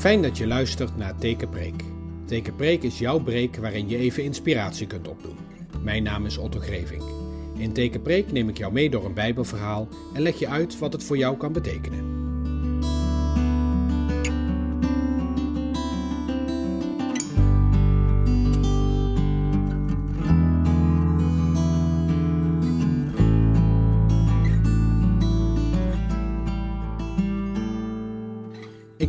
Fijn dat je luistert naar Tekenpreek. Tekenpreek is jouw preek waarin je even inspiratie kunt opdoen. Mijn naam is Otto Greving. In Tekenpreek neem ik jou mee door een Bijbelverhaal en leg je uit wat het voor jou kan betekenen.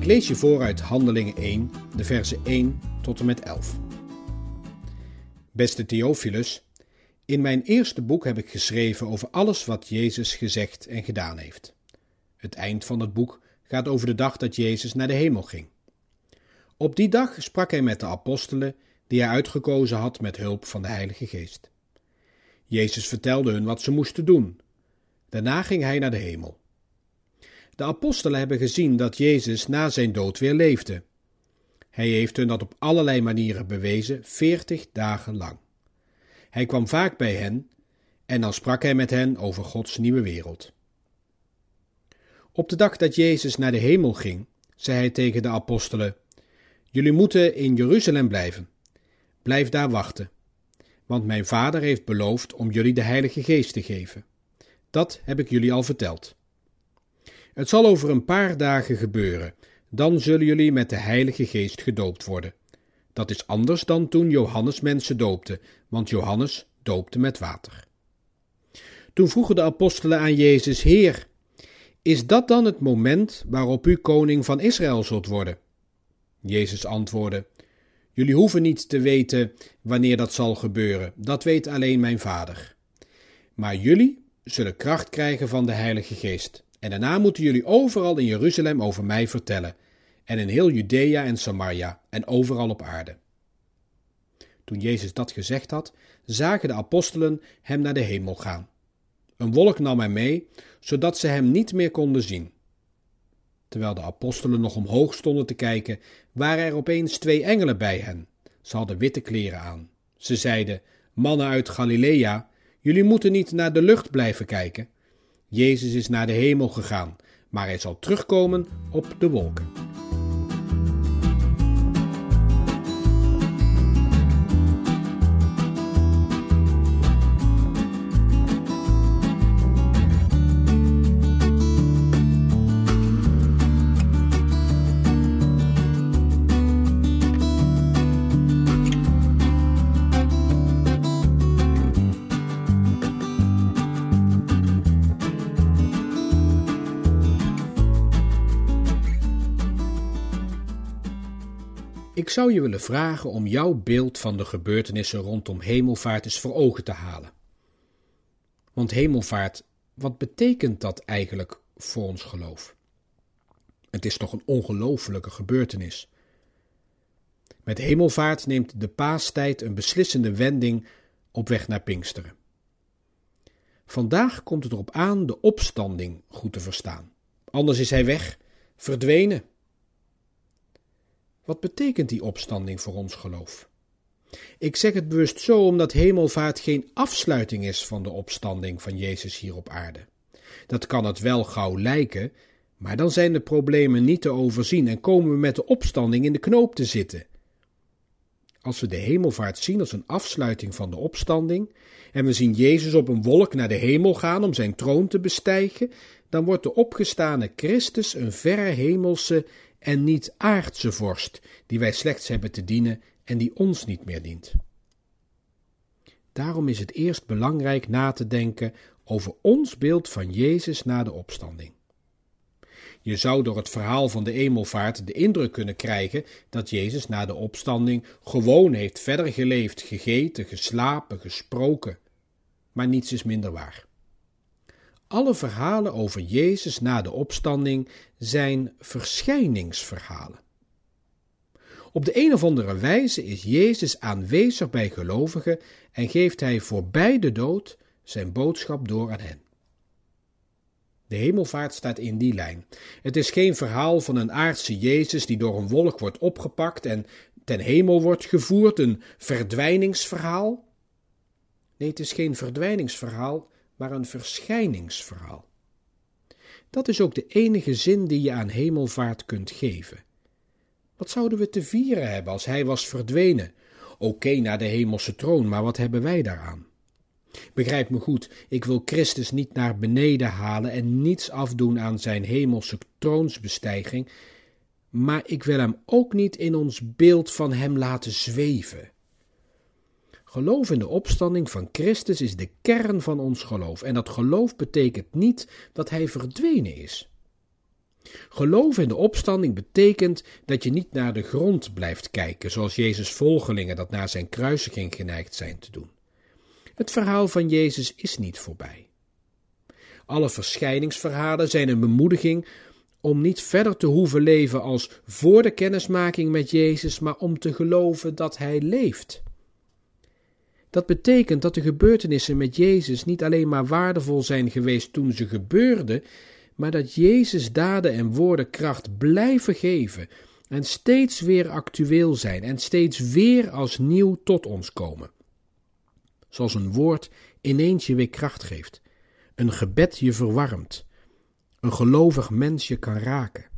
Ik lees je voor uit Handelingen 1, de versen 1 tot en met 11. Beste Theophilus, in mijn eerste boek heb ik geschreven over alles wat Jezus gezegd en gedaan heeft. Het eind van het boek gaat over de dag dat Jezus naar de hemel ging. Op die dag sprak hij met de apostelen die hij uitgekozen had met hulp van de Heilige Geest. Jezus vertelde hun wat ze moesten doen. Daarna ging hij naar de hemel. De apostelen hebben gezien dat Jezus na zijn dood weer leefde. Hij heeft hun dat op allerlei manieren bewezen, veertig dagen lang. Hij kwam vaak bij hen en dan sprak hij met hen over Gods nieuwe wereld. Op de dag dat Jezus naar de hemel ging, zei hij tegen de apostelen: Jullie moeten in Jeruzalem blijven. Blijf daar wachten, want mijn Vader heeft beloofd om jullie de Heilige Geest te geven. Dat heb ik jullie al verteld. Het zal over een paar dagen gebeuren. Dan zullen jullie met de Heilige Geest gedoopt worden. Dat is anders dan toen Johannes mensen doopte, want Johannes doopte met water. Toen vroegen de apostelen aan Jezus: Heer, is dat dan het moment waarop u koning van Israël zult worden? Jezus antwoordde: Jullie hoeven niet te weten wanneer dat zal gebeuren, dat weet alleen mijn Vader. Maar jullie zullen kracht krijgen van de Heilige Geest. En daarna moeten jullie overal in Jeruzalem over mij vertellen, en in heel Judea en Samaria en overal op aarde. Toen Jezus dat gezegd had, zagen de apostelen hem naar de hemel gaan. Een wolk nam hem mee, zodat ze hem niet meer konden zien. Terwijl de apostelen nog omhoog stonden te kijken, waren er opeens twee engelen bij hen. Ze hadden witte kleren aan. Ze zeiden: Mannen uit Galilea, jullie moeten niet naar de lucht blijven kijken. Jezus is naar de hemel gegaan, maar hij zal terugkomen op de wolken. Ik zou je willen vragen om jouw beeld van de gebeurtenissen rondom hemelvaart eens voor ogen te halen. Want hemelvaart, wat betekent dat eigenlijk voor ons geloof? Het is toch een ongelofelijke gebeurtenis. Met hemelvaart neemt de paastijd een beslissende wending op weg naar Pinksteren. Vandaag komt het erop aan de opstanding goed te verstaan. Anders is hij weg, verdwenen. Wat betekent die opstanding voor ons geloof? Ik zeg het bewust zo omdat hemelvaart geen afsluiting is van de opstanding van Jezus hier op aarde. Dat kan het wel gauw lijken, maar dan zijn de problemen niet te overzien en komen we met de opstanding in de knoop te zitten. Als we de hemelvaart zien als een afsluiting van de opstanding en we zien Jezus op een wolk naar de hemel gaan om zijn troon te bestijgen, dan wordt de opgestane Christus een verre hemelse en niet aardse vorst, die wij slechts hebben te dienen en die ons niet meer dient. Daarom is het eerst belangrijk na te denken over ons beeld van Jezus na de opstanding. Je zou door het verhaal van de emelvaart de indruk kunnen krijgen dat Jezus na de opstanding gewoon heeft verder geleefd, gegeten, geslapen, gesproken. Maar niets is minder waar. Alle verhalen over Jezus na de opstanding zijn verschijningsverhalen. Op de een of andere wijze is Jezus aanwezig bij gelovigen en geeft hij voorbij de dood zijn boodschap door aan hen. De hemelvaart staat in die lijn. Het is geen verhaal van een aardse Jezus die door een wolk wordt opgepakt en ten hemel wordt gevoerd, een verdwijningsverhaal. Nee, het is geen verdwijningsverhaal, maar een verschijningsverhaal. Dat is ook de enige zin die je aan hemelvaart kunt geven. Wat zouden we te vieren hebben als hij was verdwenen? Oké, naar de hemelse troon, maar wat hebben wij daaraan? Begrijp me goed, ik wil Christus niet naar beneden halen en niets afdoen aan zijn hemelse troonsbestijging, maar ik wil hem ook niet in ons beeld van hem laten zweven. Geloof in de opstanding van Christus is de kern van ons geloof en dat geloof betekent niet dat hij verdwenen is. Geloof in de opstanding betekent dat je niet naar de grond blijft kijken, zoals Jezus' volgelingen dat na zijn kruisiging geneigd zijn te doen. Het verhaal van Jezus is niet voorbij. Alle verschijningsverhalen zijn een bemoediging om niet verder te hoeven leven als voor de kennismaking met Jezus, maar om te geloven dat Hij leeft. Dat betekent dat de gebeurtenissen met Jezus niet alleen maar waardevol zijn geweest toen ze gebeurden, maar dat Jezus daden en woorden kracht blijven geven en steeds weer actueel zijn en steeds weer als nieuw tot ons komen. Zoals een woord ineens je weer kracht geeft, een gebed je verwarmt, een gelovig mens je kan raken.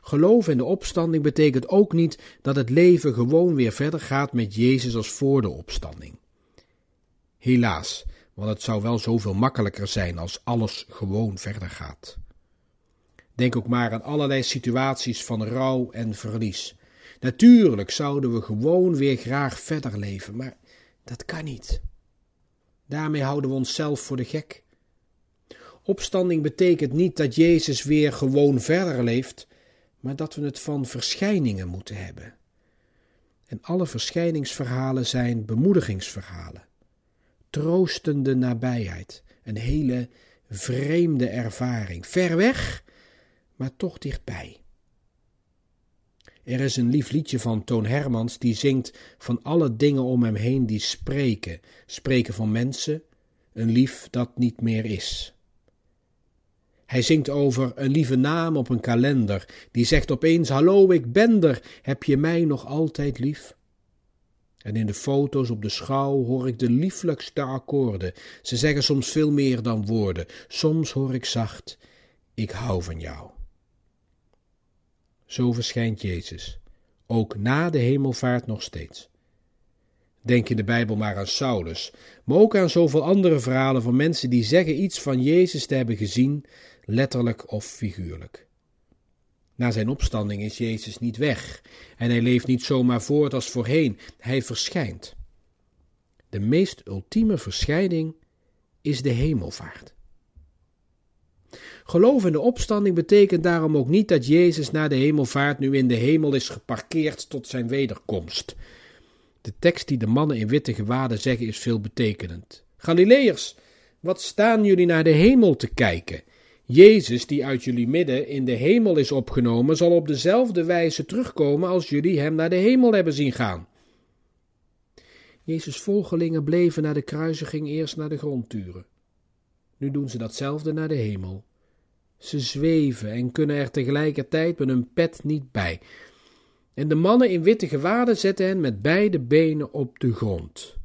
Geloof in de opstanding betekent ook niet dat het leven gewoon weer verder gaat met Jezus als voor de opstanding. Helaas, want het zou wel zoveel makkelijker zijn als alles gewoon verder gaat. Denk ook maar aan allerlei situaties van rouw en verlies. Natuurlijk zouden we gewoon weer graag verder leven, maar dat kan niet. Daarmee houden we onszelf voor de gek. Opstanding betekent niet dat Jezus weer gewoon verder leeft, maar dat we het van verschijningen moeten hebben. En alle verschijningsverhalen zijn bemoedigingsverhalen. Troostende nabijheid, een hele vreemde ervaring, ver weg, maar toch dichtbij. Er is een lief liedje van Toon Hermans die zingt van alle dingen om hem heen die spreken, spreken van mensen, een lief dat niet meer is. Hij zingt over een lieve naam op een kalender, die zegt opeens: Hallo, ik ben er, heb je mij nog altijd lief? En in de foto's op de schouw hoor ik de lieflijkste akkoorden. Ze zeggen soms veel meer dan woorden. Soms hoor ik zacht: Ik hou van jou. Zo verschijnt Jezus, ook na de hemelvaart nog steeds. Denk in de Bijbel maar aan Saulus, maar ook aan zoveel andere verhalen van mensen die zeggen iets van Jezus te hebben gezien, letterlijk of figuurlijk. Na zijn opstanding is Jezus niet weg en hij leeft niet zomaar voort als voorheen, hij verschijnt. De meest ultieme verschijning is de hemelvaart. Geloof in de opstanding betekent daarom ook niet dat Jezus na de hemelvaart nu in de hemel is geparkeerd tot zijn wederkomst. De tekst die de mannen in witte gewaden zeggen is veelbetekenend. Galileërs, wat staan jullie naar de hemel te kijken? Jezus, die uit jullie midden in de hemel is opgenomen, zal op dezelfde wijze terugkomen als jullie hem naar de hemel hebben zien gaan. Jezus' volgelingen bleven na de kruisiging eerst naar de grond turen. Nu doen ze datzelfde naar de hemel. Ze zweven en kunnen er tegelijkertijd met hun pet niet bij. En de mannen in witte gewaden zetten hen met beide benen op de grond.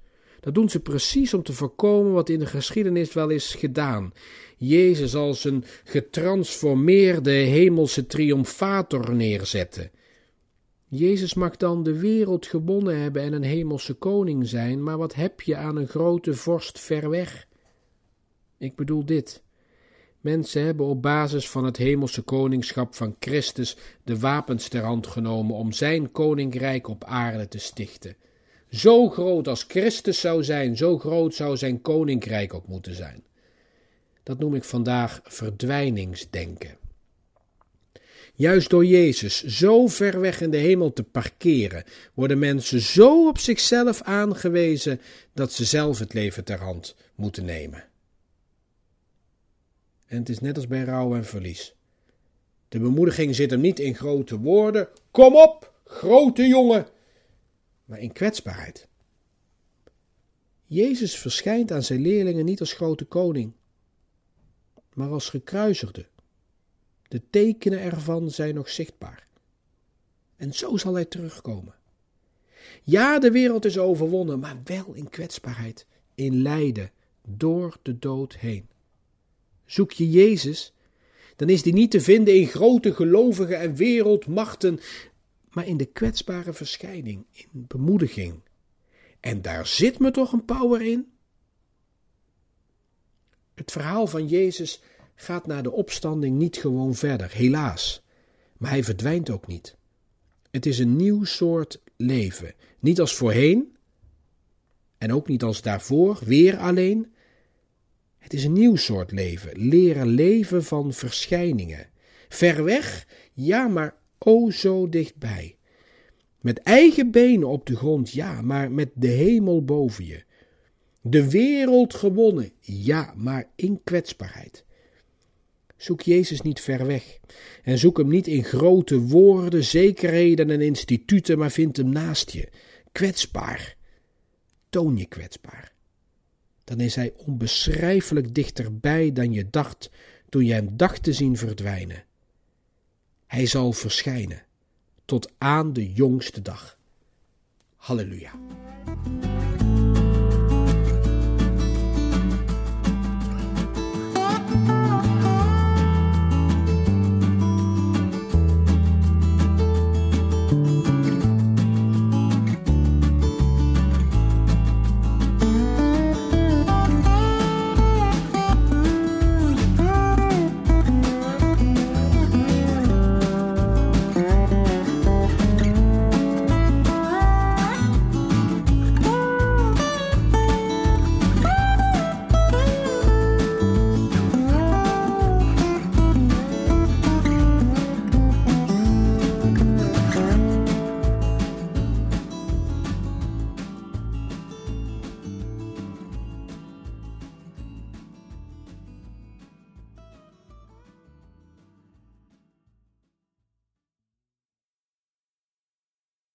Dat doen ze precies om te voorkomen wat in de geschiedenis wel is gedaan. Jezus als een getransformeerde hemelse triomfator neerzetten. Jezus mag dan de wereld gewonnen hebben en een hemelse koning zijn, maar wat heb je aan een grote vorst ver weg? Ik bedoel dit. Mensen hebben op basis van het hemelse koningschap van Christus de wapens ter hand genomen om zijn koninkrijk op aarde te stichten. Zo groot als Christus zou zijn, zo groot zou zijn koninkrijk ook moeten zijn. Dat noem ik vandaag verdwijningsdenken. Juist door Jezus zo ver weg in de hemel te parkeren, worden mensen zo op zichzelf aangewezen dat ze zelf het leven ter hand moeten nemen. En het is net als bij rouw en verlies. De bemoediging zit hem niet in grote woorden, kom op, grote jongen, maar in kwetsbaarheid. Jezus verschijnt aan zijn leerlingen niet als grote koning, maar als gekruisigde. De tekenen ervan zijn nog zichtbaar. En zo zal hij terugkomen. Ja, de wereld is overwonnen, maar wel in kwetsbaarheid, in lijden, door de dood heen. Zoek je Jezus, dan is die niet te vinden in grote gelovigen en wereldmachten. Maar in de kwetsbare verschijning, in bemoediging. En daar zit me toch een power in? Het verhaal van Jezus gaat na de opstanding niet gewoon verder, helaas. Maar hij verdwijnt ook niet. Het is een nieuw soort leven. Niet als voorheen en ook niet als daarvoor, weer alleen. Het is een nieuw soort leven. Leren leven van verschijningen. Ver weg, ja, maar o zo dichtbij. Met eigen benen op de grond, ja, maar met de hemel boven je. De wereld gewonnen, ja, maar in kwetsbaarheid. Zoek Jezus niet ver weg en zoek hem niet in grote woorden, zekerheden en instituten, maar vind hem naast je, kwetsbaar. Toon je kwetsbaar. Dan is hij onbeschrijfelijk dichterbij dan je dacht toen je hem dacht te zien verdwijnen. Hij zal verschijnen tot aan de jongste dag. Halleluja.